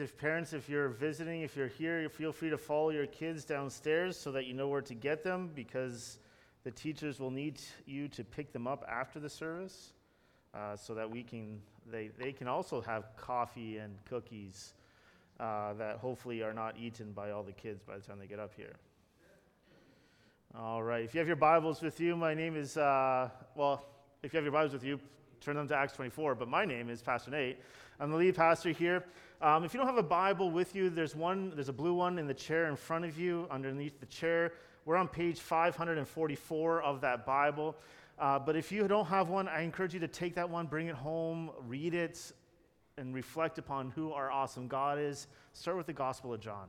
If parents, if you're visiting, if you're here, feel free to follow your kids downstairs so that you know where to get them because the teachers will need you to pick them up after the service uh, so that we can, they, they can also have coffee and cookies uh, that hopefully are not eaten by all the kids by the time they get up here. All right, if you have your Bibles with you, my name is, uh, well, if you have your Bibles with you, turn them to Acts 24, but my name is Pastor Nate. I'm the lead pastor here. Um, if you don't have a Bible with you, there's one, there's a blue one in the chair in front of you, underneath the chair. We're on page 544 of that Bible. Uh, but if you don't have one, I encourage you to take that one, bring it home, read it, and reflect upon who our awesome God is. Start with the Gospel of John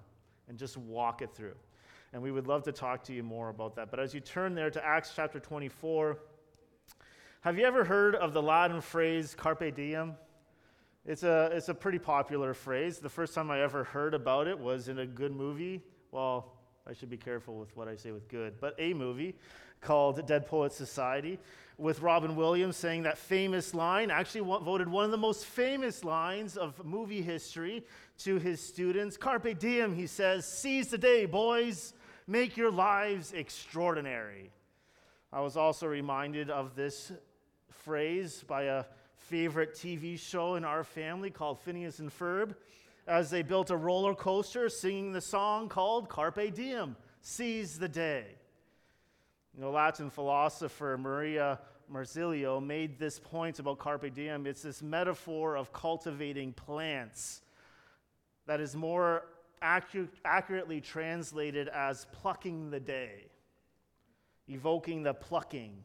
and just walk it through. And we would love to talk to you more about that. But as you turn there to Acts chapter 24, have you ever heard of the Latin phrase carpe diem? It's a, it's a pretty popular phrase. The first time I ever heard about it was in a good movie. Well, I should be careful with what I say with good, but a movie called Dead Poets Society with Robin Williams saying that famous line, actually voted one of the most famous lines of movie history to his students. Carpe diem, he says, seize the day, boys, make your lives extraordinary. I was also reminded of this phrase by a favorite TV show in our family called Phineas and Ferb as they built a roller coaster singing the song called Carpe Diem, Seize the Day. You know, Latin philosopher Maria Marzillo made this point about Carpe Diem. It's this metaphor of cultivating plants that is more accu- accurately translated as plucking the day, evoking the plucking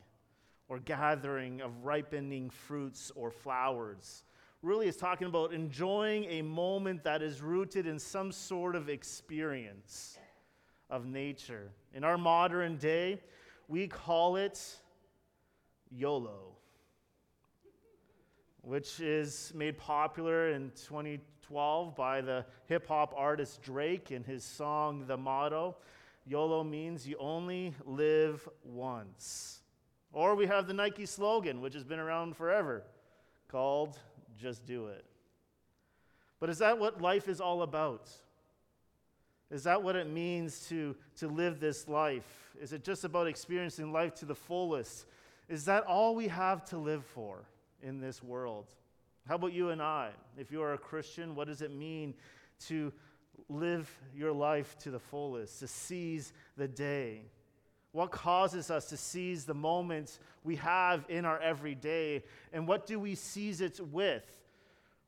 or gathering of ripening fruits or flowers. Really, is talking about enjoying a moment that is rooted in some sort of experience of nature. In our modern day, we call it YOLO, which is made popular in 2012 by the hip hop artist Drake in his song The Motto. YOLO means you only live once. Or we have the Nike slogan, which has been around forever, called Just Do It. But is that what life is all about? Is that what it means to, to live this life? Is it just about experiencing life to the fullest? Is that all we have to live for in this world? How about you and I? If you are a Christian, what does it mean to live your life to the fullest, to seize the day? What causes us to seize the moments we have in our everyday? And what do we seize it with?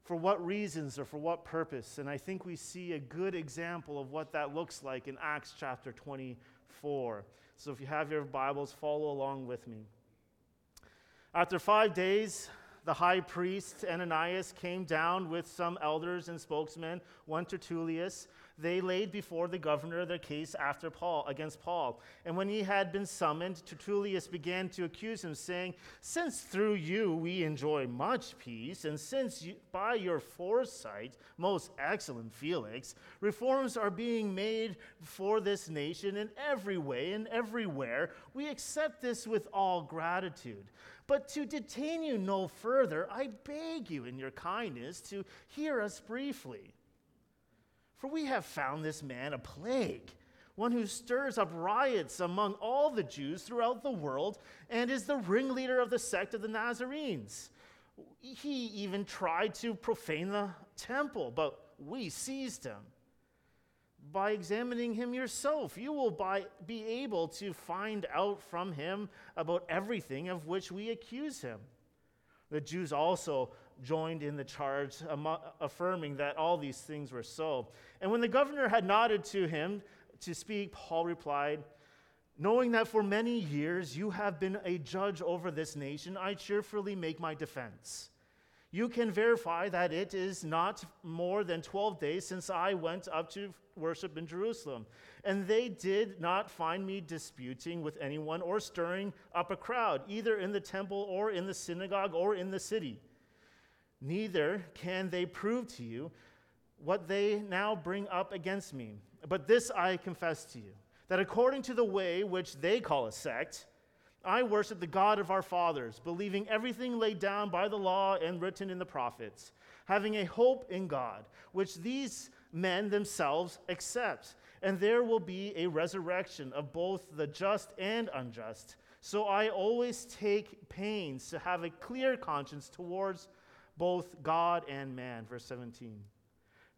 For what reasons or for what purpose? And I think we see a good example of what that looks like in Acts chapter 24. So if you have your Bibles, follow along with me. After five days, the high priest Ananias came down with some elders and spokesmen, one Tertullus they laid before the governor their case after Paul against Paul. And when he had been summoned, Tertullus began to accuse him, saying, Since through you we enjoy much peace, and since you, by your foresight, most excellent Felix, reforms are being made for this nation in every way and everywhere, we accept this with all gratitude. But to detain you no further, I beg you in your kindness to hear us briefly. For we have found this man a plague, one who stirs up riots among all the Jews throughout the world and is the ringleader of the sect of the Nazarenes. He even tried to profane the temple, but we seized him. By examining him yourself, you will by, be able to find out from him about everything of which we accuse him. The Jews also joined in the charge, affirming that all these things were so. And when the governor had nodded to him to speak, Paul replied, Knowing that for many years you have been a judge over this nation, I cheerfully make my defense. You can verify that it is not more than 12 days since I went up to worship in Jerusalem. And they did not find me disputing with anyone or stirring up a crowd, either in the temple or in the synagogue or in the city. Neither can they prove to you what they now bring up against me. But this I confess to you that according to the way which they call a sect, I worship the God of our fathers, believing everything laid down by the law and written in the prophets, having a hope in God, which these men themselves accept. And there will be a resurrection of both the just and unjust. So I always take pains to have a clear conscience towards both God and man. Verse 17.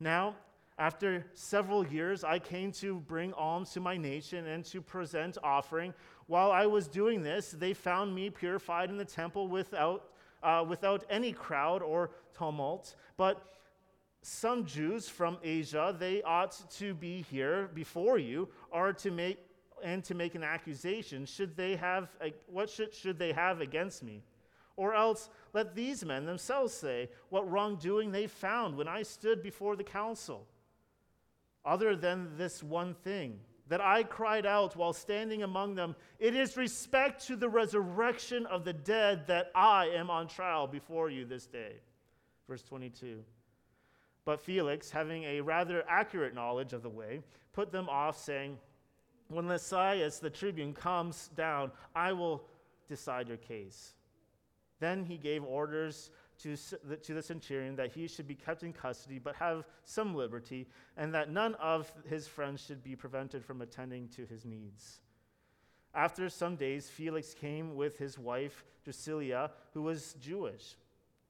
Now, after several years, I came to bring alms to my nation and to present offering. While I was doing this, they found me purified in the temple without, uh, without any crowd or tumult. But some Jews from Asia, they ought to be here before you, are to make and to make an accusation. Should they have what should, should they have against me? Or else let these men themselves say what wrongdoing they found when I stood before the council other than this one thing that I cried out while standing among them, It is respect to the resurrection of the dead that I am on trial before you this day. Verse 22. But Felix, having a rather accurate knowledge of the way, put them off, saying, When Lysias the tribune comes down, I will decide your case. Then he gave orders to, the, to the centurion that he should be kept in custody, but have some liberty, and that none of his friends should be prevented from attending to his needs. After some days, Felix came with his wife Drusilla, who was Jewish,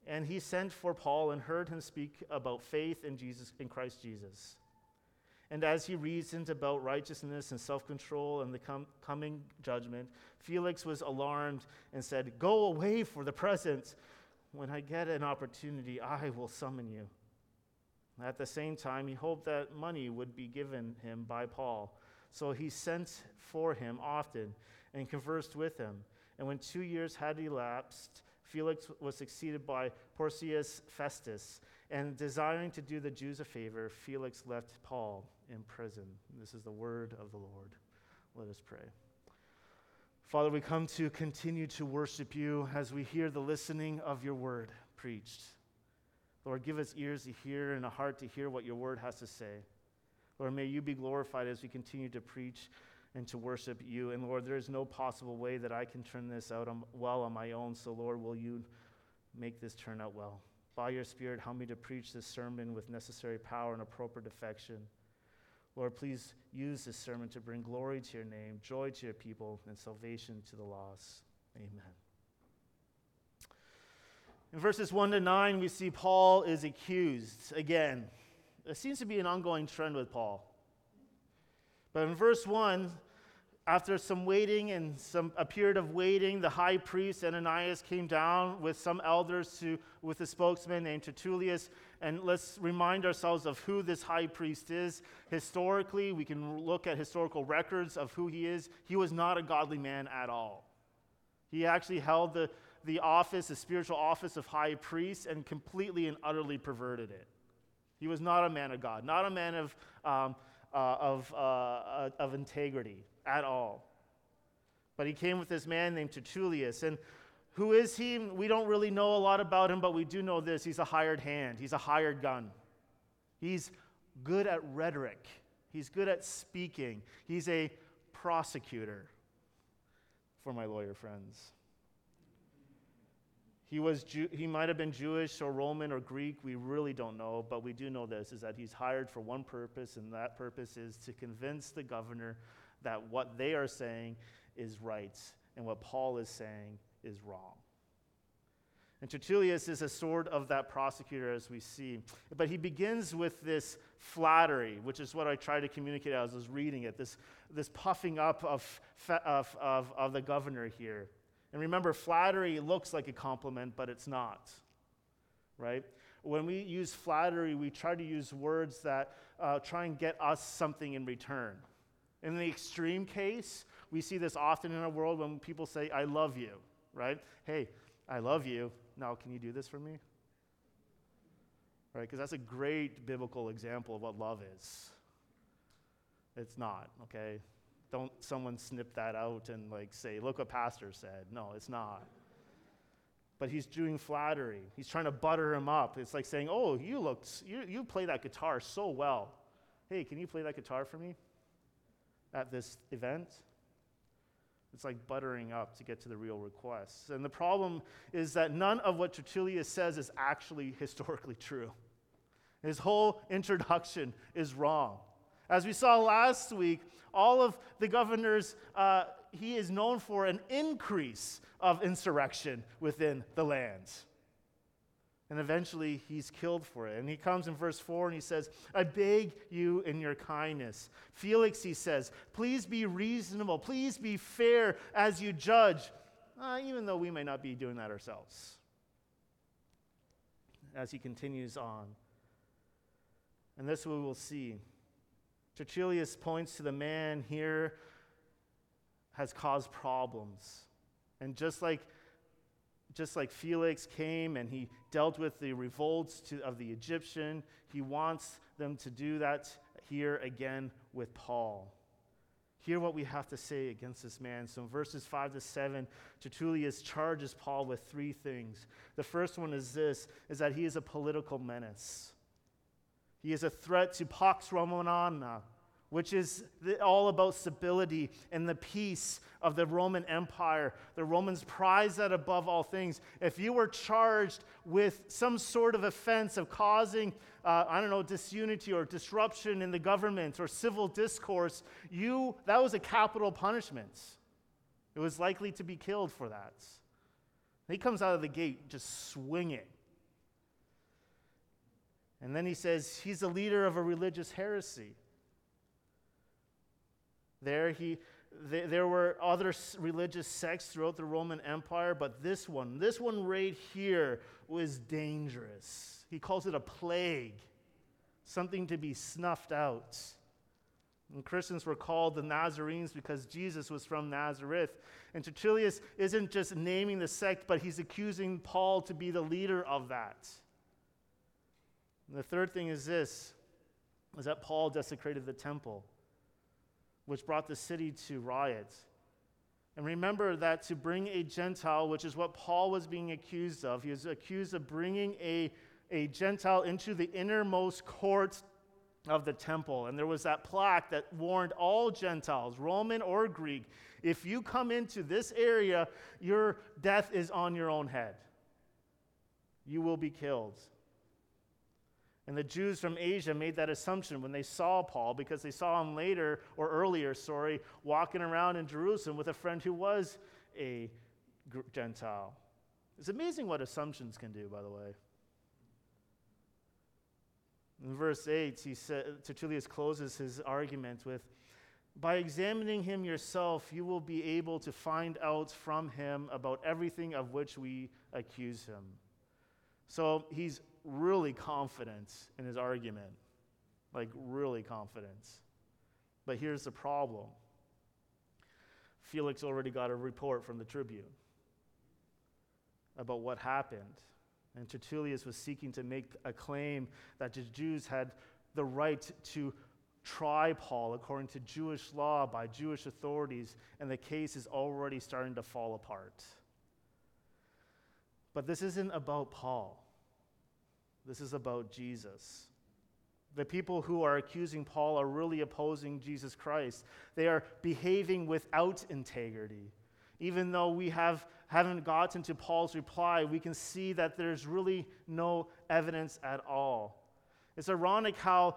and he sent for Paul and heard him speak about faith in Jesus in Christ Jesus. And as he reasoned about righteousness and self control and the com- coming judgment, Felix was alarmed and said, Go away for the present when I get an opportunity, I will summon you. At the same time, he hoped that money would be given him by Paul. So he sent for him often and conversed with him. And when two years had elapsed, Felix was succeeded by Porcius Festus. And desiring to do the Jews a favor, Felix left Paul in prison. This is the word of the Lord. Let us pray. Father, we come to continue to worship you as we hear the listening of your word preached. Lord, give us ears to hear and a heart to hear what your word has to say. Lord, may you be glorified as we continue to preach and to worship you. And Lord, there is no possible way that I can turn this out well on my own. So, Lord, will you make this turn out well? By your Spirit, help me to preach this sermon with necessary power and appropriate affection. Lord, please use this sermon to bring glory to your name, joy to your people, and salvation to the lost. Amen. In verses 1 to 9, we see Paul is accused again. There seems to be an ongoing trend with Paul. But in verse 1, after some waiting and some a period of waiting, the high priest Ananias came down with some elders to with a spokesman named Tertullus. And let's remind ourselves of who this high priest is. Historically, we can look at historical records of who he is. He was not a godly man at all. He actually held the, the office, the spiritual office of high priest, and completely and utterly perverted it. He was not a man of God, not a man of, um, uh, of, uh, of integrity at all. But he came with this man named Tertullus. And who is he? We don't really know a lot about him, but we do know this. He's a hired hand, he's a hired gun. He's good at rhetoric, he's good at speaking, he's a prosecutor for my lawyer friends. He, was Jew- he might have been Jewish or Roman or Greek. We really don't know, but we do know this is that he's hired for one purpose, and that purpose is to convince the governor that what they are saying is right and what Paul is saying is wrong. And Tertullus is a sort of that prosecutor, as we see. But he begins with this flattery, which is what I tried to communicate as I was reading it this, this puffing up of, of, of, of the governor here. And remember, flattery looks like a compliment, but it's not, right? When we use flattery, we try to use words that uh, try and get us something in return. In the extreme case, we see this often in our world when people say, I love you, right? Hey, I love you. Now, can you do this for me? Right? Because that's a great biblical example of what love is. It's not, okay? Don't someone snip that out and like say, look what pastor said. No, it's not. But he's doing flattery. He's trying to butter him up. It's like saying, oh, you look, you, you play that guitar so well. Hey, can you play that guitar for me? At this event. It's like buttering up to get to the real requests. And the problem is that none of what Tertullius says is actually historically true. His whole introduction is wrong. As we saw last week, all of the governors, uh, he is known for an increase of insurrection within the land. And eventually he's killed for it. And he comes in verse 4 and he says, I beg you in your kindness. Felix, he says, please be reasonable. Please be fair as you judge, uh, even though we may not be doing that ourselves. As he continues on. And this we will see. Tertullius points to the man here has caused problems. And just like just like Felix came and he dealt with the revolts to, of the Egyptian, he wants them to do that here again with Paul. Hear what we have to say against this man. So, in verses 5 to 7, Tertullius charges Paul with three things. The first one is this is that he is a political menace. He is a threat to Pax Romana, which is all about stability and the peace of the Roman Empire. The Romans prize that above all things. If you were charged with some sort of offense of causing, uh, I don't know, disunity or disruption in the government or civil discourse, you that was a capital punishment. It was likely to be killed for that. He comes out of the gate just swinging. And then he says he's a leader of a religious heresy. There, he, th- there were other religious sects throughout the Roman Empire, but this one, this one right here, was dangerous. He calls it a plague, something to be snuffed out. And Christians were called the Nazarenes because Jesus was from Nazareth. And Tertullius isn't just naming the sect, but he's accusing Paul to be the leader of that. And the third thing is this is that Paul desecrated the temple which brought the city to riot. And remember that to bring a Gentile, which is what Paul was being accused of, he was accused of bringing a, a Gentile into the innermost court of the temple. And there was that plaque that warned all Gentiles, Roman or Greek, if you come into this area, your death is on your own head. You will be killed. And the Jews from Asia made that assumption when they saw Paul because they saw him later, or earlier, sorry, walking around in Jerusalem with a friend who was a Gentile. It's amazing what assumptions can do, by the way. In verse 8, he said, Tertullius closes his argument with By examining him yourself, you will be able to find out from him about everything of which we accuse him. So he's really confident in his argument, like really confident. But here's the problem Felix already got a report from the Tribune about what happened. And Tertullius was seeking to make a claim that the Jews had the right to try Paul according to Jewish law by Jewish authorities, and the case is already starting to fall apart. But this isn't about Paul. This is about Jesus. The people who are accusing Paul are really opposing Jesus Christ. They are behaving without integrity. Even though we have, haven't gotten to Paul's reply, we can see that there's really no evidence at all. It's ironic how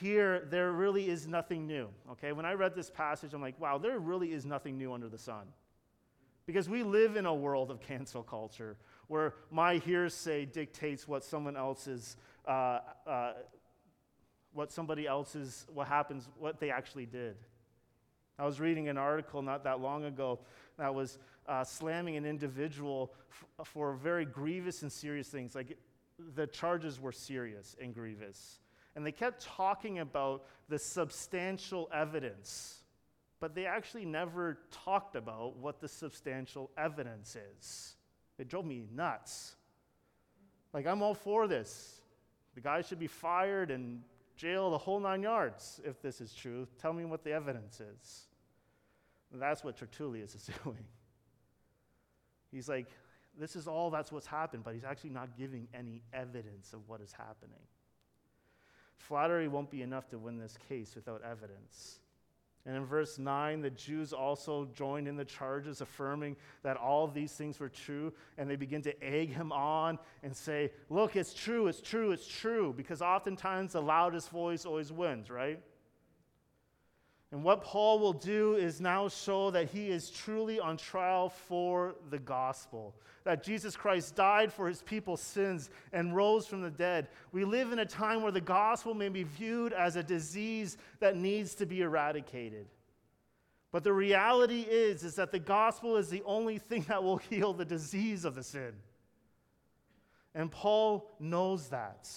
here there really is nothing new. Okay, when I read this passage, I'm like, wow, there really is nothing new under the sun. Because we live in a world of cancel culture where my hearsay dictates what someone else's, uh, uh, what somebody else's, what happens, what they actually did. I was reading an article not that long ago that was uh, slamming an individual f- for very grievous and serious things. Like the charges were serious and grievous. And they kept talking about the substantial evidence, but they actually never talked about what the substantial evidence is. It drove me nuts. Like, I'm all for this. The guy should be fired and jail the whole nine yards if this is true. Tell me what the evidence is. And that's what Tertullius is doing. He's like, this is all that's what's happened, but he's actually not giving any evidence of what is happening. Flattery won't be enough to win this case without evidence. And in verse 9, the Jews also joined in the charges, affirming that all these things were true. And they begin to egg him on and say, Look, it's true, it's true, it's true. Because oftentimes the loudest voice always wins, right? And what Paul will do is now show that he is truly on trial for the gospel, that Jesus Christ died for his people's sins and rose from the dead. We live in a time where the gospel may be viewed as a disease that needs to be eradicated. But the reality is is that the gospel is the only thing that will heal the disease of the sin. And Paul knows that.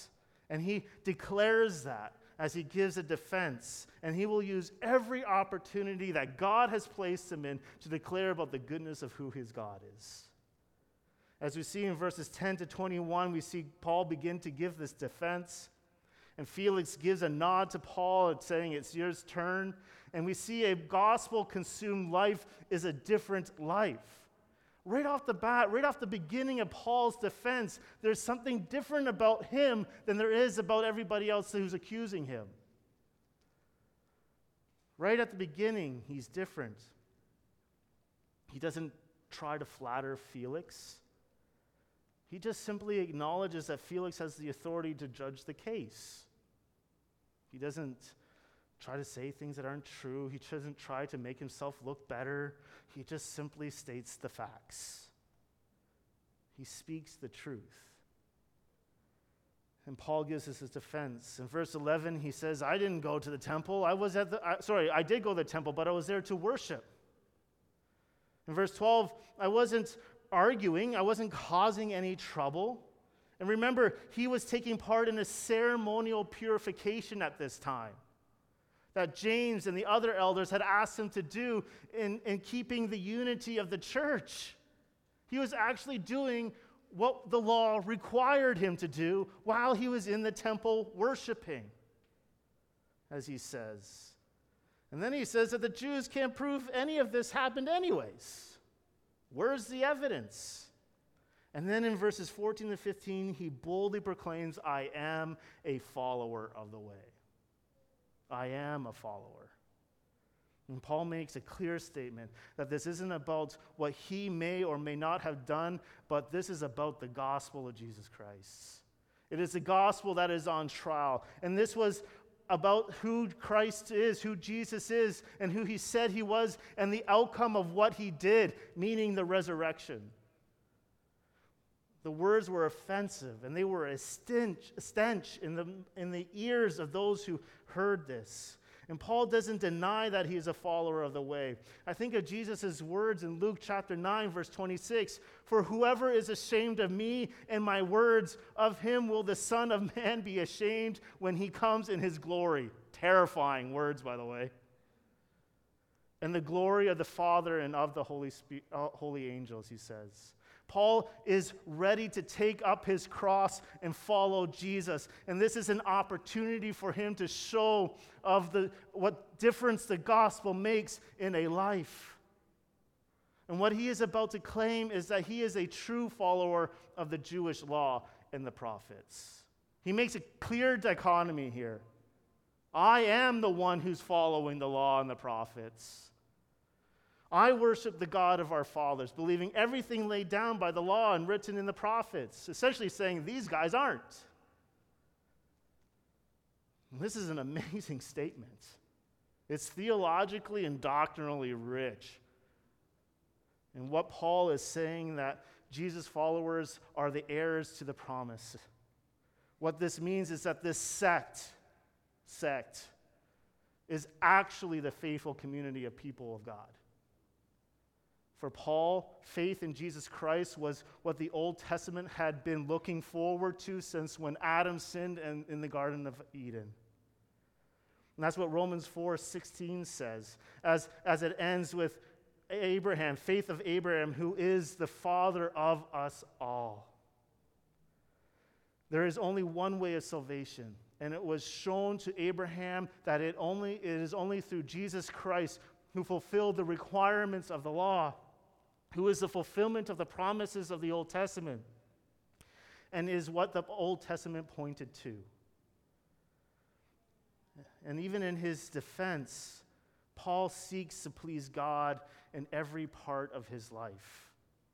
And he declares that as he gives a defense, and he will use every opportunity that God has placed him in to declare about the goodness of who his God is. As we see in verses 10 to 21, we see Paul begin to give this defense. And Felix gives a nod to Paul, saying, It's your turn. And we see a gospel consumed life is a different life. Right off the bat, right off the beginning of Paul's defense, there's something different about him than there is about everybody else who's accusing him. Right at the beginning, he's different. He doesn't try to flatter Felix. He just simply acknowledges that Felix has the authority to judge the case. He doesn't try to say things that aren't true. He doesn't try to make himself look better. He just simply states the facts. He speaks the truth. And Paul gives us his defense. In verse 11, he says, I didn't go to the temple. I was at the, I, sorry, I did go to the temple, but I was there to worship. In verse 12, I wasn't arguing, I wasn't causing any trouble. And remember, he was taking part in a ceremonial purification at this time that James and the other elders had asked him to do in, in keeping the unity of the church. He was actually doing what the law required him to do while he was in the temple worshiping, as he says. And then he says that the Jews can't prove any of this happened, anyways. Where's the evidence? And then in verses 14 to 15, he boldly proclaims, I am a follower of the way. I am a follower. And Paul makes a clear statement that this isn't about what he may or may not have done, but this is about the gospel of Jesus Christ. It is the gospel that is on trial. And this was about who Christ is, who Jesus is, and who he said he was, and the outcome of what he did, meaning the resurrection. The words were offensive, and they were a stench, a stench in, the, in the ears of those who heard this. And Paul doesn't deny that he is a follower of the way. I think of Jesus' words in Luke chapter 9, verse 26 For whoever is ashamed of me and my words, of him will the Son of Man be ashamed when he comes in his glory. Terrifying words, by the way. And the glory of the Father and of the Holy, Spe- uh, holy angels, he says. Paul is ready to take up his cross and follow Jesus. And this is an opportunity for him to show of the, what difference the gospel makes in a life. And what he is about to claim is that he is a true follower of the Jewish law and the prophets. He makes a clear dichotomy here. I am the one who's following the law and the prophets. I worship the God of our fathers, believing everything laid down by the law and written in the prophets, essentially saying these guys aren't. This is an amazing statement. It's theologically and doctrinally rich. And what Paul is saying that Jesus' followers are the heirs to the promise. What this means is that this sect, sect, is actually the faithful community of people of God. For Paul, faith in Jesus Christ was what the Old Testament had been looking forward to since when Adam sinned in, in the Garden of Eden. And that's what Romans 4 16 says, as, as it ends with Abraham, faith of Abraham, who is the father of us all. There is only one way of salvation, and it was shown to Abraham that it, only, it is only through Jesus Christ who fulfilled the requirements of the law who is the fulfillment of the promises of the Old Testament and is what the Old Testament pointed to. And even in his defense, Paul seeks to please God in every part of his life.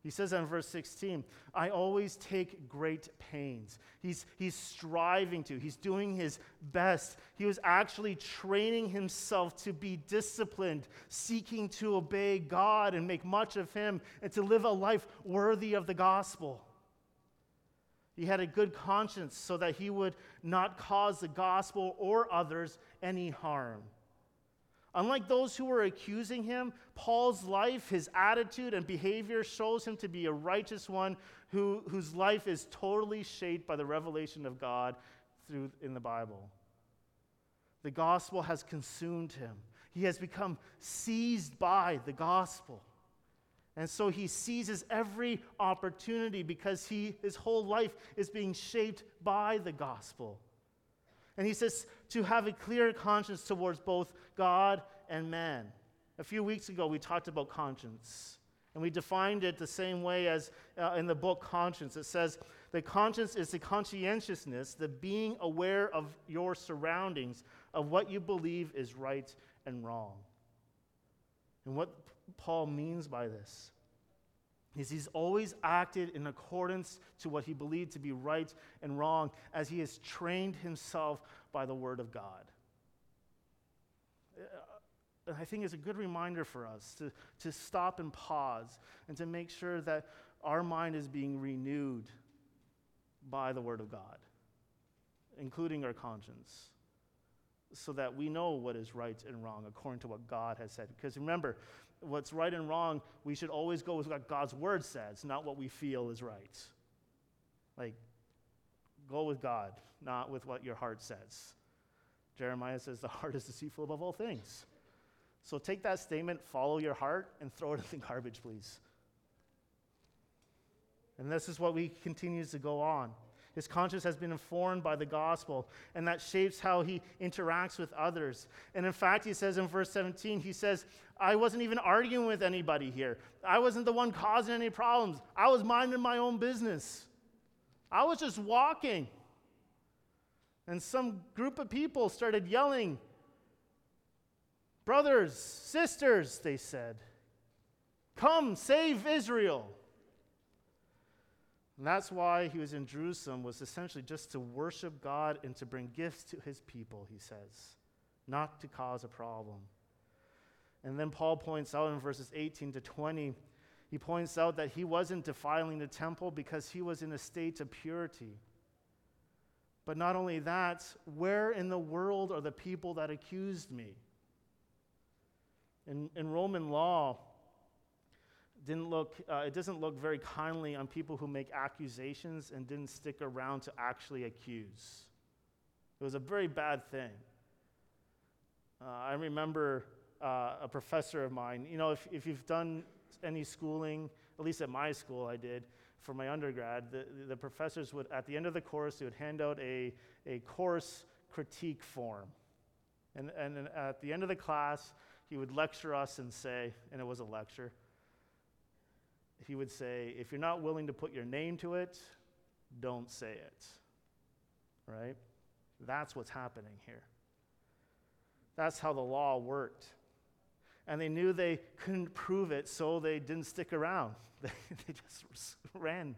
He says in verse 16, I always take great pains. He's, he's striving to, he's doing his best. He was actually training himself to be disciplined, seeking to obey God and make much of him, and to live a life worthy of the gospel. He had a good conscience so that he would not cause the gospel or others any harm. Unlike those who were accusing him, Paul's life, his attitude, and behavior shows him to be a righteous one who, whose life is totally shaped by the revelation of God through, in the Bible. The gospel has consumed him, he has become seized by the gospel. And so he seizes every opportunity because he, his whole life is being shaped by the gospel. And he says to have a clear conscience towards both God and man. A few weeks ago, we talked about conscience. And we defined it the same way as uh, in the book Conscience. It says that conscience is the conscientiousness, the being aware of your surroundings, of what you believe is right and wrong. And what Paul means by this is he's always acted in accordance to what he believed to be right and wrong as he has trained himself by the word of God. Uh, I think it's a good reminder for us to, to stop and pause and to make sure that our mind is being renewed by the word of God, including our conscience, so that we know what is right and wrong according to what God has said. Because remember, what's right and wrong, we should always go with what God's word says, not what we feel is right. Like, go with God, not with what your heart says. Jeremiah says the heart is deceitful above all things. So take that statement, follow your heart, and throw it in the garbage, please. And this is what we continues to go on. His conscience has been informed by the gospel, and that shapes how he interacts with others. And in fact, he says in verse 17, he says, I wasn't even arguing with anybody here. I wasn't the one causing any problems. I was minding my own business. I was just walking. And some group of people started yelling, Brothers, sisters, they said, come save Israel. And that's why he was in Jerusalem, was essentially just to worship God and to bring gifts to his people, he says, not to cause a problem. And then Paul points out in verses 18 to 20, he points out that he wasn't defiling the temple because he was in a state of purity. But not only that, where in the world are the people that accused me? In, in Roman law, didn't look, uh, it doesn't look very kindly on people who make accusations and didn't stick around to actually accuse. It was a very bad thing. Uh, I remember uh, a professor of mine, you know, if, if you've done any schooling, at least at my school I did, for my undergrad, the, the professors would, at the end of the course, they would hand out a, a course critique form. And, and at the end of the class, he would lecture us and say, and it was a lecture, he would say, if you're not willing to put your name to it, don't say it. Right? That's what's happening here. That's how the law worked. And they knew they couldn't prove it, so they didn't stick around. They, they just ran.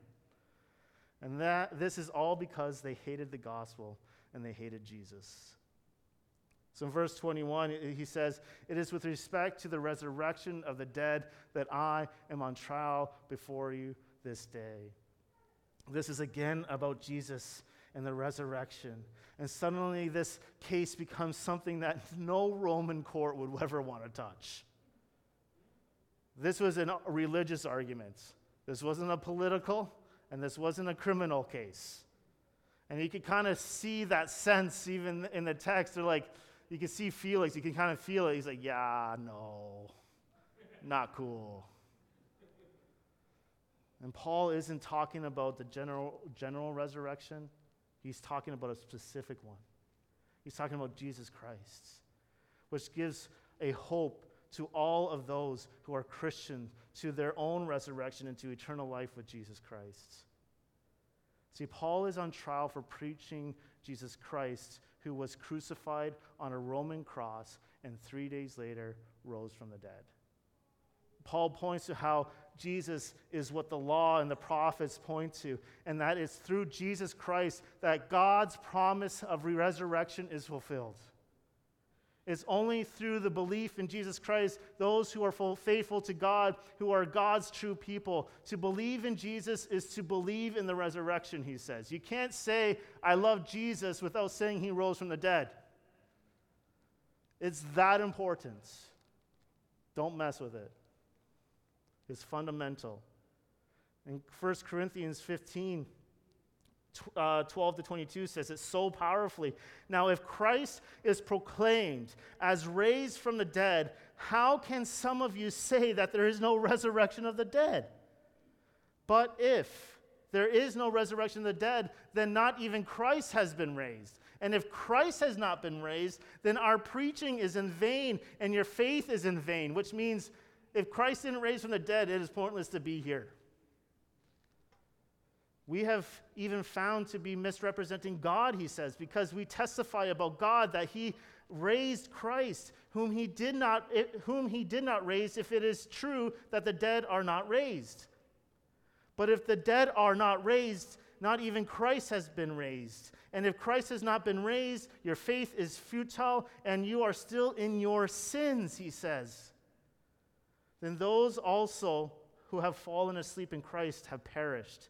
And that, this is all because they hated the gospel and they hated Jesus. So in verse 21, he says, It is with respect to the resurrection of the dead that I am on trial before you this day. This is again about Jesus and the resurrection. And suddenly, this case becomes something that no Roman court would ever want to touch. This was a uh, religious argument. This wasn't a political, and this wasn't a criminal case. And you could kind of see that sense even in the text. They're like, you can see Felix, you can kind of feel it. He's like, yeah, no, not cool. And Paul isn't talking about the general, general resurrection, he's talking about a specific one. He's talking about Jesus Christ, which gives a hope to all of those who are Christian to their own resurrection and to eternal life with Jesus Christ. See, Paul is on trial for preaching Jesus Christ who was crucified on a Roman cross and three days later rose from the dead. Paul points to how Jesus is what the law and the prophets point to, and that it's through Jesus Christ that God's promise of resurrection is fulfilled. It's only through the belief in Jesus Christ, those who are faithful to God, who are God's true people. To believe in Jesus is to believe in the resurrection, he says. You can't say, I love Jesus without saying he rose from the dead. It's that important. Don't mess with it, it is fundamental. In 1 Corinthians 15, uh, 12 to 22 says it so powerfully. Now, if Christ is proclaimed as raised from the dead, how can some of you say that there is no resurrection of the dead? But if there is no resurrection of the dead, then not even Christ has been raised. And if Christ has not been raised, then our preaching is in vain and your faith is in vain, which means if Christ didn't raise from the dead, it is pointless to be here. We have even found to be misrepresenting God, he says, because we testify about God that he raised Christ, whom he did not, whom he did not raise, if it is true that the dead are not raised. But if the dead are not raised, not even Christ has been raised. And if Christ has not been raised, your faith is futile and you are still in your sins, he says then those also who have fallen asleep in Christ have perished.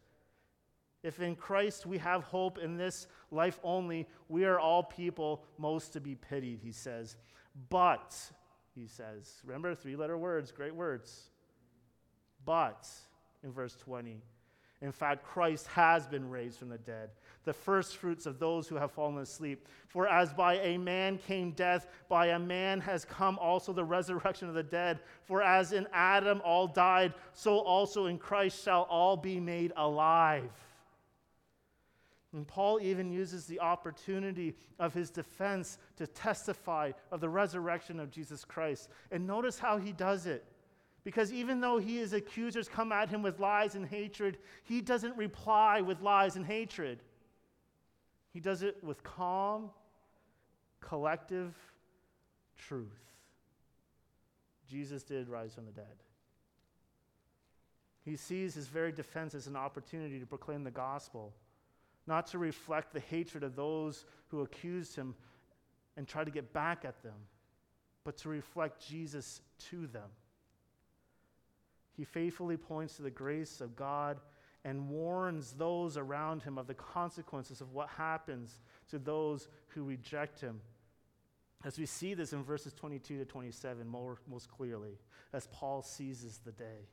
If in Christ we have hope in this life only, we are all people most to be pitied, he says. But, he says, remember three letter words, great words. But, in verse 20, in fact, Christ has been raised from the dead the first fruits of those who have fallen asleep. For as by a man came death, by a man has come also the resurrection of the dead. For as in Adam all died, so also in Christ shall all be made alive. And Paul even uses the opportunity of his defense to testify of the resurrection of Jesus Christ. And notice how he does it. Because even though he, his accusers come at him with lies and hatred, he doesn't reply with lies and hatred. He does it with calm, collective truth. Jesus did rise from the dead. He sees his very defense as an opportunity to proclaim the gospel, not to reflect the hatred of those who accused him and try to get back at them, but to reflect Jesus to them. He faithfully points to the grace of God and warns those around him of the consequences of what happens to those who reject him. As we see this in verses 22 to 27 more, most clearly, as Paul seizes the day.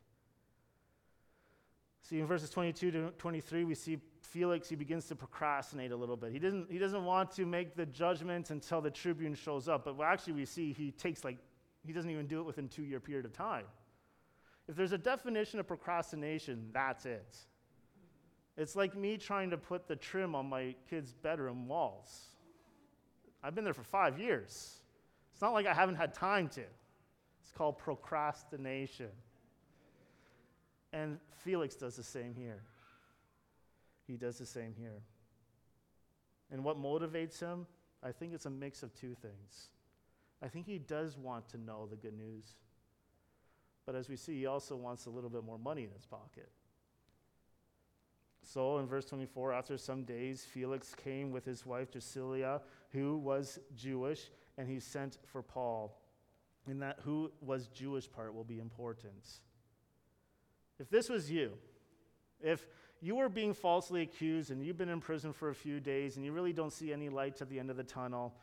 See, in verses 22 to 23, we see Felix, he begins to procrastinate a little bit. He doesn't, he doesn't want to make the judgment until the tribune shows up. But actually, we see he takes like, he doesn't even do it within two year period of time. If there's a definition of procrastination, that's it. It's like me trying to put the trim on my kid's bedroom walls. I've been there for five years. It's not like I haven't had time to. It's called procrastination. And Felix does the same here. He does the same here. And what motivates him? I think it's a mix of two things. I think he does want to know the good news. But as we see, he also wants a little bit more money in his pocket. So in verse 24, after some days, Felix came with his wife Drusilla, who was Jewish, and he sent for Paul. And that who was Jewish part will be important. If this was you, if you were being falsely accused and you've been in prison for a few days and you really don't see any light at the end of the tunnel,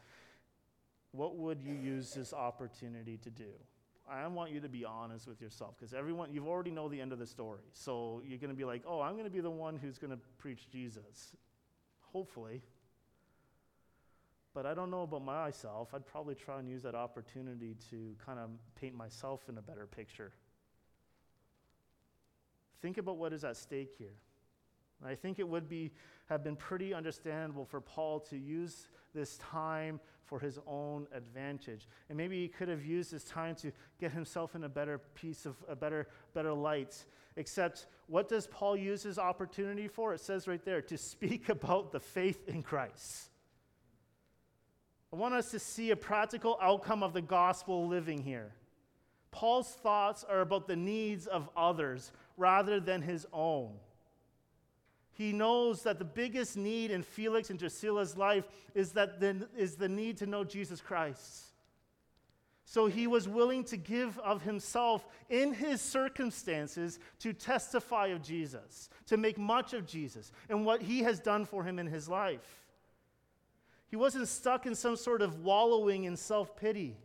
what would you use this opportunity to do? I want you to be honest with yourself because everyone, you've already know the end of the story. So you're going to be like, oh, I'm going to be the one who's going to preach Jesus. Hopefully. But I don't know about myself. I'd probably try and use that opportunity to kind of paint myself in a better picture. Think about what is at stake here. I think it would be, have been pretty understandable for Paul to use this time for his own advantage. And maybe he could have used this time to get himself in a better piece of a better, better light. Except, what does Paul use his opportunity for? It says right there to speak about the faith in Christ. I want us to see a practical outcome of the gospel living here. Paul's thoughts are about the needs of others rather than his own. He knows that the biggest need in Felix and Drusilla's life is, that the, is the need to know Jesus Christ. So he was willing to give of himself in his circumstances to testify of Jesus, to make much of Jesus and what he has done for him in his life. He wasn't stuck in some sort of wallowing in self pity.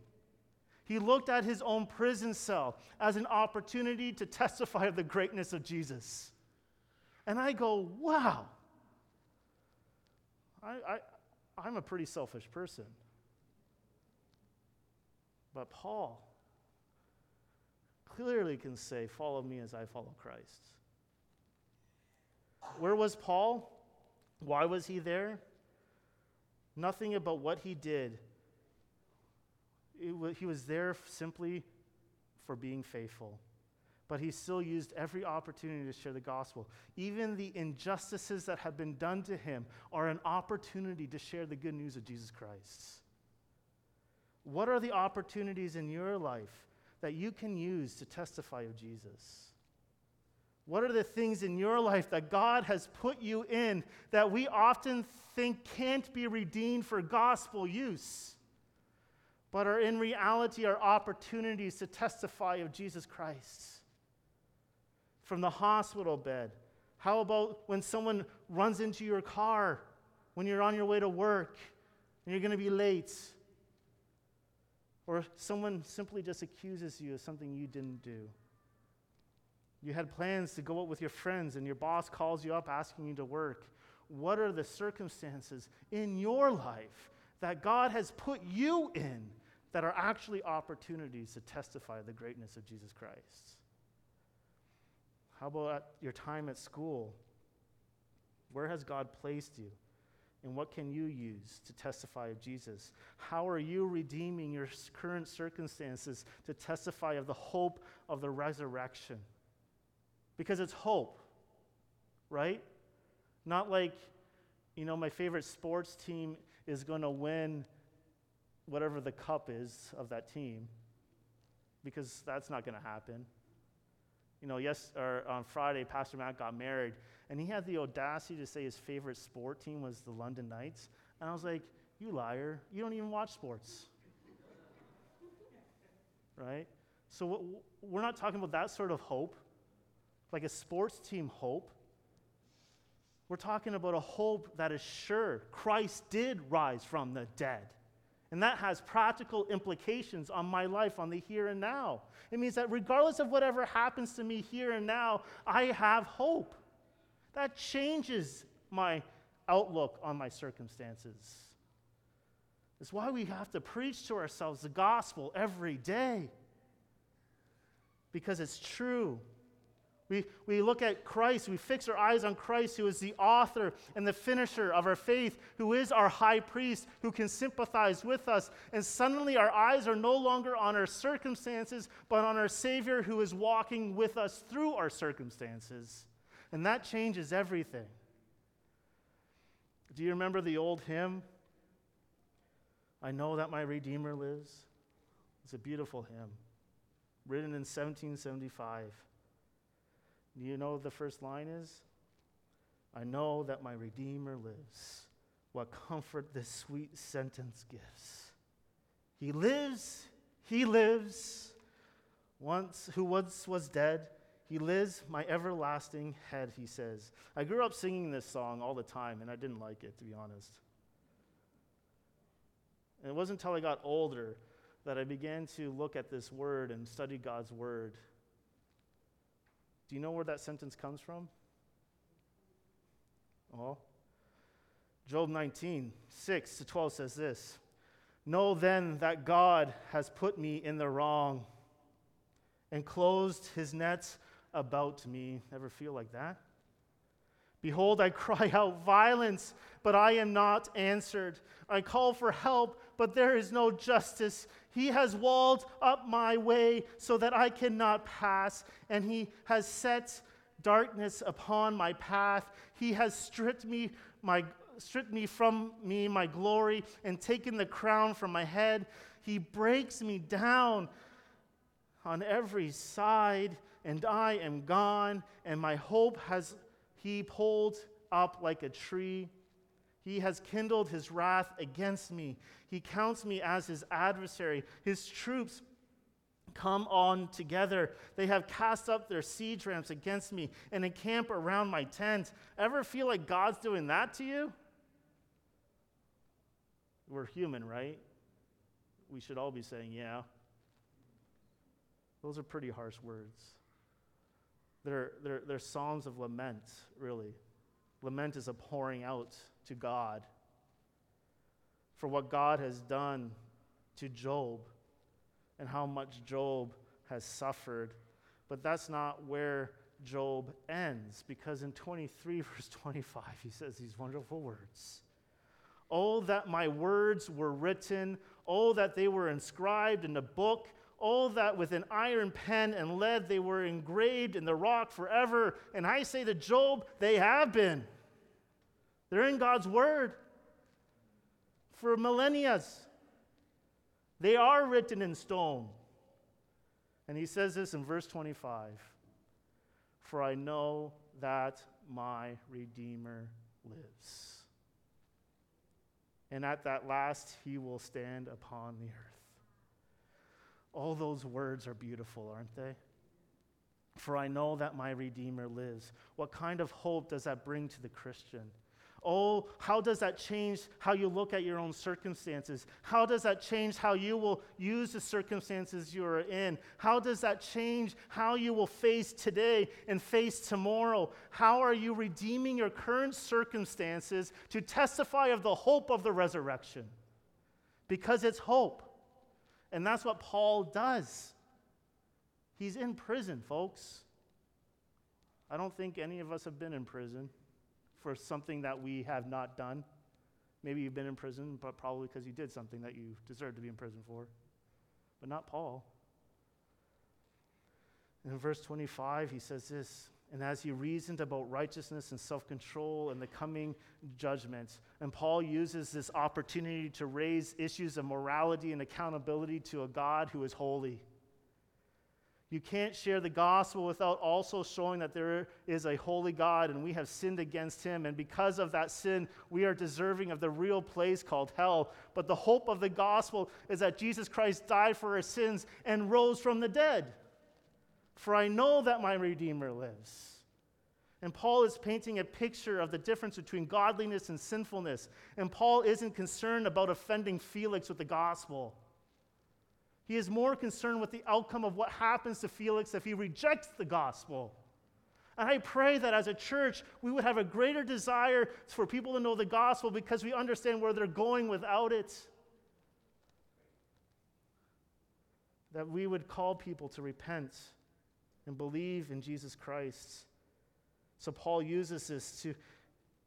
He looked at his own prison cell as an opportunity to testify of the greatness of Jesus. And I go, wow, I, I, I'm a pretty selfish person. But Paul clearly can say, Follow me as I follow Christ. Where was Paul? Why was he there? Nothing about what he did. He was there simply for being faithful. But he still used every opportunity to share the gospel. Even the injustices that have been done to him are an opportunity to share the good news of Jesus Christ. What are the opportunities in your life that you can use to testify of Jesus? What are the things in your life that God has put you in that we often think can't be redeemed for gospel use, but are in reality are opportunities to testify of Jesus Christ? From the hospital bed. How about when someone runs into your car when you're on your way to work and you're going to be late? Or someone simply just accuses you of something you didn't do. You had plans to go out with your friends, and your boss calls you up asking you to work. What are the circumstances in your life that God has put you in that are actually opportunities to testify the greatness of Jesus Christ? How about your time at school? Where has God placed you? And what can you use to testify of Jesus? How are you redeeming your current circumstances to testify of the hope of the resurrection? Because it's hope, right? Not like, you know, my favorite sports team is going to win whatever the cup is of that team, because that's not going to happen. You know, yes, or on Friday, Pastor Matt got married, and he had the audacity to say his favorite sport team was the London Knights. And I was like, You liar. You don't even watch sports. right? So we're not talking about that sort of hope, like a sports team hope. We're talking about a hope that is sure. Christ did rise from the dead. And that has practical implications on my life, on the here and now. It means that regardless of whatever happens to me here and now, I have hope. That changes my outlook on my circumstances. It's why we have to preach to ourselves the gospel every day. Because it's true. We, we look at Christ, we fix our eyes on Christ, who is the author and the finisher of our faith, who is our high priest, who can sympathize with us. And suddenly our eyes are no longer on our circumstances, but on our Savior who is walking with us through our circumstances. And that changes everything. Do you remember the old hymn? I know that my Redeemer lives. It's a beautiful hymn, written in 1775. Do you know the first line is? I know that my Redeemer lives. What comfort this sweet sentence gives. He lives, he lives, once who once was dead, he lives my everlasting head, he says. I grew up singing this song all the time, and I didn't like it, to be honest. And it wasn't until I got older that I began to look at this word and study God's word. Do you know where that sentence comes from? Oh. Job 19, 6 to 12 says this Know then that God has put me in the wrong and closed his nets about me. Ever feel like that? Behold, I cry out violence, but I am not answered. I call for help, but there is no justice. He has walled up my way so that I cannot pass, and he has set darkness upon my path. He has stripped me my stripped me from me my glory and taken the crown from my head. He breaks me down on every side, and I am gone, and my hope has he pulled up like a tree. He has kindled his wrath against me. He counts me as his adversary. His troops come on together. They have cast up their siege ramps against me and encamp around my tent. Ever feel like God's doing that to you? We're human, right? We should all be saying, yeah. Those are pretty harsh words. They're, they're, they're psalms of lament, really. Lament is a pouring out to God for what God has done to Job and how much Job has suffered. But that's not where Job ends, because in 23, verse 25, he says these wonderful words Oh, that my words were written, oh, that they were inscribed in a book, oh, that with an iron pen and lead they were engraved in the rock forever. And I say to Job, they have been. They're in God's word for millennia. They are written in stone. And he says this in verse 25 For I know that my Redeemer lives. And at that last, he will stand upon the earth. All those words are beautiful, aren't they? For I know that my Redeemer lives. What kind of hope does that bring to the Christian? Oh, how does that change how you look at your own circumstances? How does that change how you will use the circumstances you are in? How does that change how you will face today and face tomorrow? How are you redeeming your current circumstances to testify of the hope of the resurrection? Because it's hope. And that's what Paul does. He's in prison, folks. I don't think any of us have been in prison for something that we have not done. Maybe you've been in prison, but probably because you did something that you deserved to be in prison for. But not Paul. In verse 25, he says this and as he reasoned about righteousness and self control and the coming judgment, and Paul uses this opportunity to raise issues of morality and accountability to a God who is holy. You can't share the gospel without also showing that there is a holy God and we have sinned against him. And because of that sin, we are deserving of the real place called hell. But the hope of the gospel is that Jesus Christ died for our sins and rose from the dead. For I know that my Redeemer lives. And Paul is painting a picture of the difference between godliness and sinfulness. And Paul isn't concerned about offending Felix with the gospel. He is more concerned with the outcome of what happens to Felix if he rejects the gospel. And I pray that as a church, we would have a greater desire for people to know the gospel because we understand where they're going without it. That we would call people to repent and believe in Jesus Christ. So Paul uses this to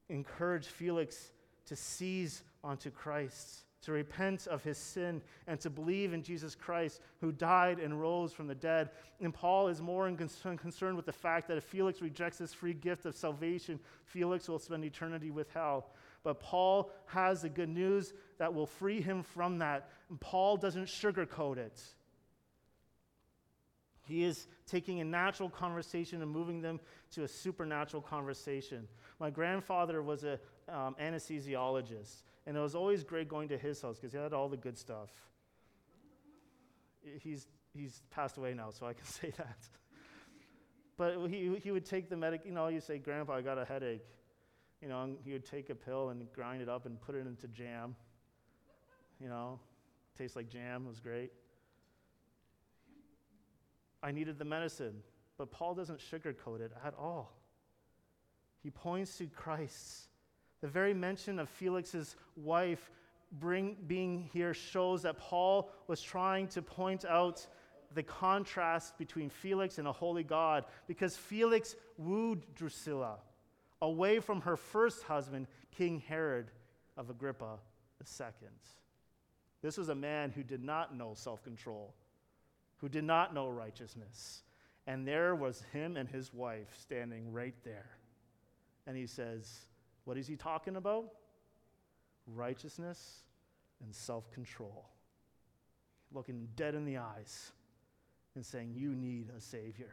encourage Felix to seize onto Christ to repent of his sin and to believe in Jesus Christ, who died and rose from the dead. And Paul is more concerned with the fact that if Felix rejects this free gift of salvation, Felix will spend eternity with hell. But Paul has the good news that will free him from that. And Paul doesn't sugarcoat it. He is taking a natural conversation and moving them to a supernatural conversation. My grandfather was an um, anesthesiologist. And it was always great going to his house because he had all the good stuff. He's, he's passed away now, so I can say that. but he, he would take the medic, you know, you say, Grandpa, I got a headache. You know, he would take a pill and grind it up and put it into jam. You know, tastes like jam, it was great. I needed the medicine, but Paul doesn't sugarcoat it at all. He points to Christ the very mention of Felix's wife bring, being here shows that Paul was trying to point out the contrast between Felix and a holy God because Felix wooed Drusilla away from her first husband, King Herod of Agrippa II. This was a man who did not know self control, who did not know righteousness. And there was him and his wife standing right there. And he says, what is he talking about? righteousness and self control. Looking dead in the eyes and saying, You need a Savior.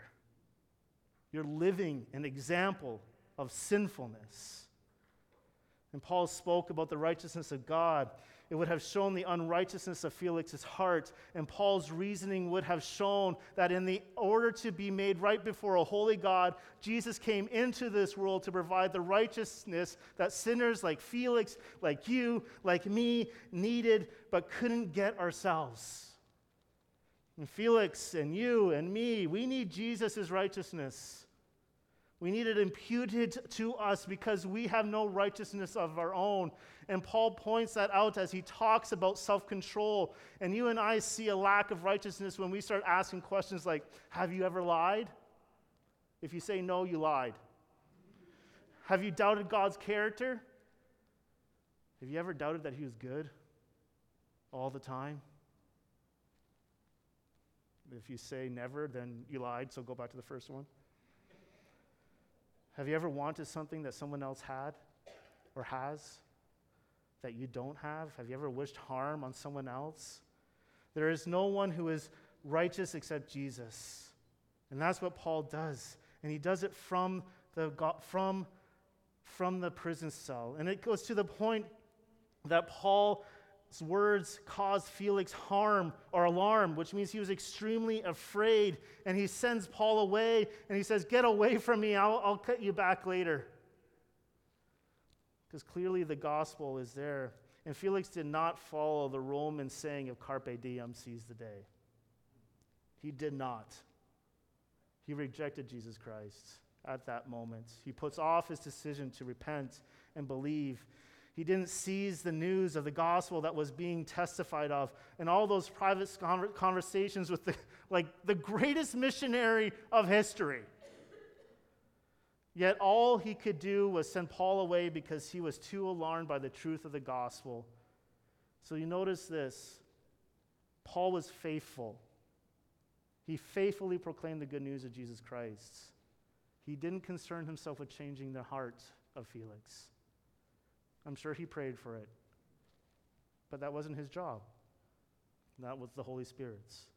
You're living an example of sinfulness. And Paul spoke about the righteousness of God. It would have shown the unrighteousness of Felix's heart, and Paul's reasoning would have shown that in the order to be made right before a holy God, Jesus came into this world to provide the righteousness that sinners like Felix, like you, like me needed but couldn't get ourselves. And Felix and you and me, we need Jesus' righteousness. We need it imputed to us because we have no righteousness of our own. And Paul points that out as he talks about self control. And you and I see a lack of righteousness when we start asking questions like Have you ever lied? If you say no, you lied. Have you doubted God's character? Have you ever doubted that He was good all the time? If you say never, then you lied, so go back to the first one. Have you ever wanted something that someone else had or has that you don't have? Have you ever wished harm on someone else? There is no one who is righteous except Jesus. And that's what Paul does. And he does it from the, from, from the prison cell. And it goes to the point that Paul words caused Felix harm or alarm, which means he was extremely afraid. And he sends Paul away and he says, Get away from me, I'll, I'll cut you back later. Because clearly the gospel is there. And Felix did not follow the Roman saying of Carpe diem, seize the day. He did not. He rejected Jesus Christ at that moment. He puts off his decision to repent and believe he didn't seize the news of the gospel that was being testified of and all those private conversations with the, like the greatest missionary of history. Yet all he could do was send Paul away because he was too alarmed by the truth of the gospel. So you notice this Paul was faithful. He faithfully proclaimed the good news of Jesus Christ. He didn't concern himself with changing the heart of Felix. I'm sure he prayed for it. But that wasn't his job, that was the Holy Spirit's.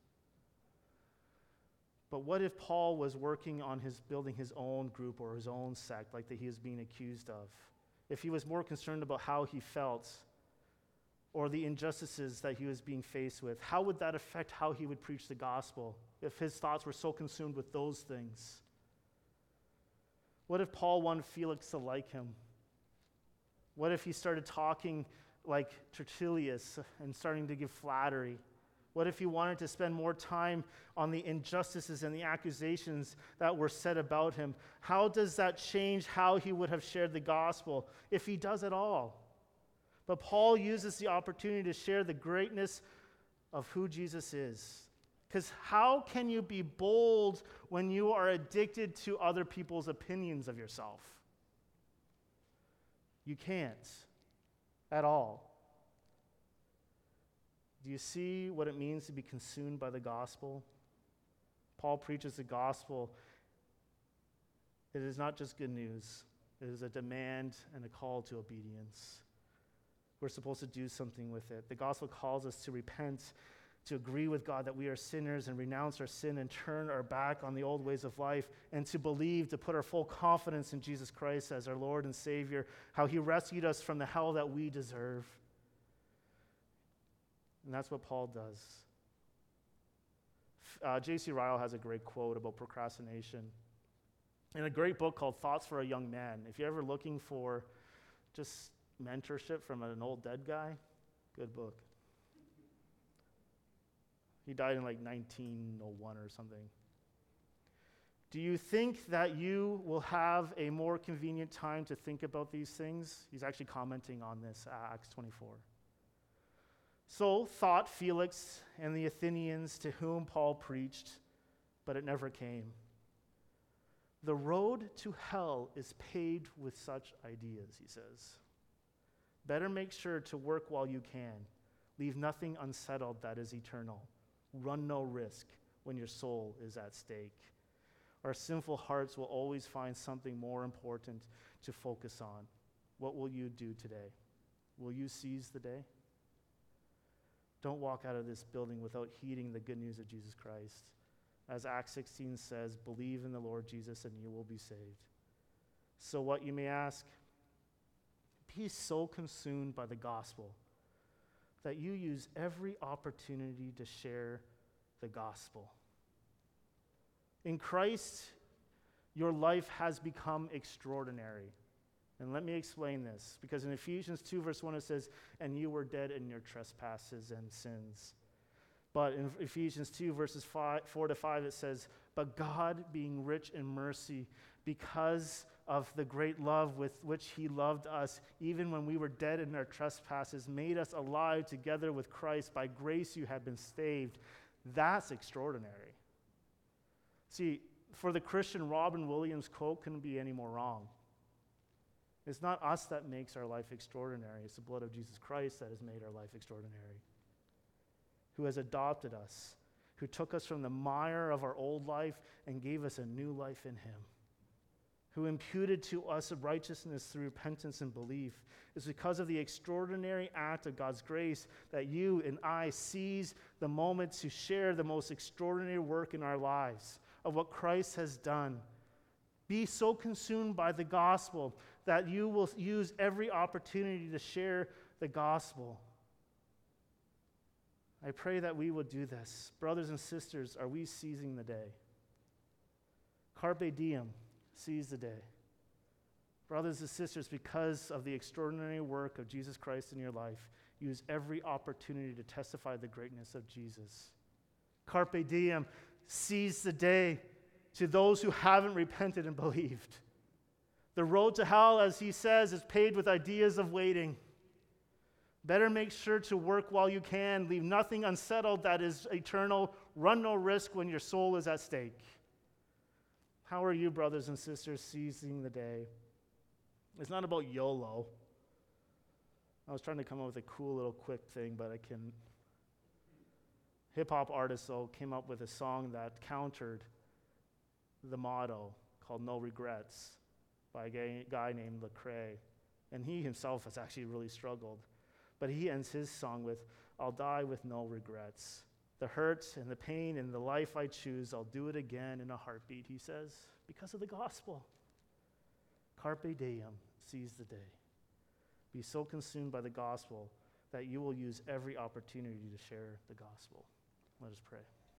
But what if Paul was working on his building his own group or his own sect like that he is being accused of? If he was more concerned about how he felt or the injustices that he was being faced with, how would that affect how he would preach the gospel if his thoughts were so consumed with those things? What if Paul wanted Felix to like him? What if he started talking like Tertullus and starting to give flattery? What if he wanted to spend more time on the injustices and the accusations that were said about him? How does that change how he would have shared the gospel, if he does at all? But Paul uses the opportunity to share the greatness of who Jesus is. Because how can you be bold when you are addicted to other people's opinions of yourself? You can't at all. Do you see what it means to be consumed by the gospel? Paul preaches the gospel. It is not just good news, it is a demand and a call to obedience. We're supposed to do something with it. The gospel calls us to repent to agree with God that we are sinners and renounce our sin and turn our back on the old ways of life, and to believe, to put our full confidence in Jesus Christ as our Lord and Savior, how He rescued us from the hell that we deserve. And that's what Paul does. Uh, J.C. Ryle has a great quote about procrastination in a great book called Thoughts for a Young Man. If you're ever looking for just mentorship from an old dead guy, good book. He died in like 1901 or something. Do you think that you will have a more convenient time to think about these things? He's actually commenting on this, uh, Acts 24. So thought Felix and the Athenians to whom Paul preached, but it never came. The road to hell is paved with such ideas, he says. Better make sure to work while you can. Leave nothing unsettled that is eternal. Run no risk when your soul is at stake. Our sinful hearts will always find something more important to focus on. What will you do today? Will you seize the day? Don't walk out of this building without heeding the good news of Jesus Christ. As Acts 16 says, believe in the Lord Jesus and you will be saved. So, what you may ask? Be so consumed by the gospel that you use every opportunity to share the gospel. In Christ, your life has become extraordinary. And let me explain this because in Ephesians 2, verse 1, it says, And you were dead in your trespasses and sins. But in Ephesians 2, verses five, 4 to 5, it says, But God, being rich in mercy, because of the great love with which He loved us, even when we were dead in our trespasses, made us alive together with Christ. By grace you have been saved. That's extraordinary. See, for the Christian, Robin Williams quote couldn't be any more wrong. It's not us that makes our life extraordinary, it's the blood of Jesus Christ that has made our life extraordinary, who has adopted us, who took us from the mire of our old life and gave us a new life in Him, who imputed to us righteousness through repentance and belief. It's because of the extraordinary act of God's grace that you and I seize the moment to share the most extraordinary work in our lives of what Christ has done. Be so consumed by the gospel that you will use every opportunity to share the gospel. I pray that we will do this. Brothers and sisters, are we seizing the day? Carpe diem, seize the day. Brothers and sisters, because of the extraordinary work of Jesus Christ in your life, use every opportunity to testify the greatness of Jesus. Carpe diem, seize the day to those who haven't repented and believed. The road to hell, as he says, is paved with ideas of waiting. Better make sure to work while you can. Leave nothing unsettled that is eternal. Run no risk when your soul is at stake. How are you, brothers and sisters, seizing the day? It's not about YOLO. I was trying to come up with a cool little quick thing, but I can. Hip hop artists, though, came up with a song that countered the motto called No Regrets by a guy named Lecrae. And he himself has actually really struggled. But he ends his song with, I'll die with no regrets. The hurt and the pain and the life I choose, I'll do it again in a heartbeat, he says, because of the gospel. Carpe diem, seize the day. Be so consumed by the gospel that you will use every opportunity to share the gospel. Let us pray.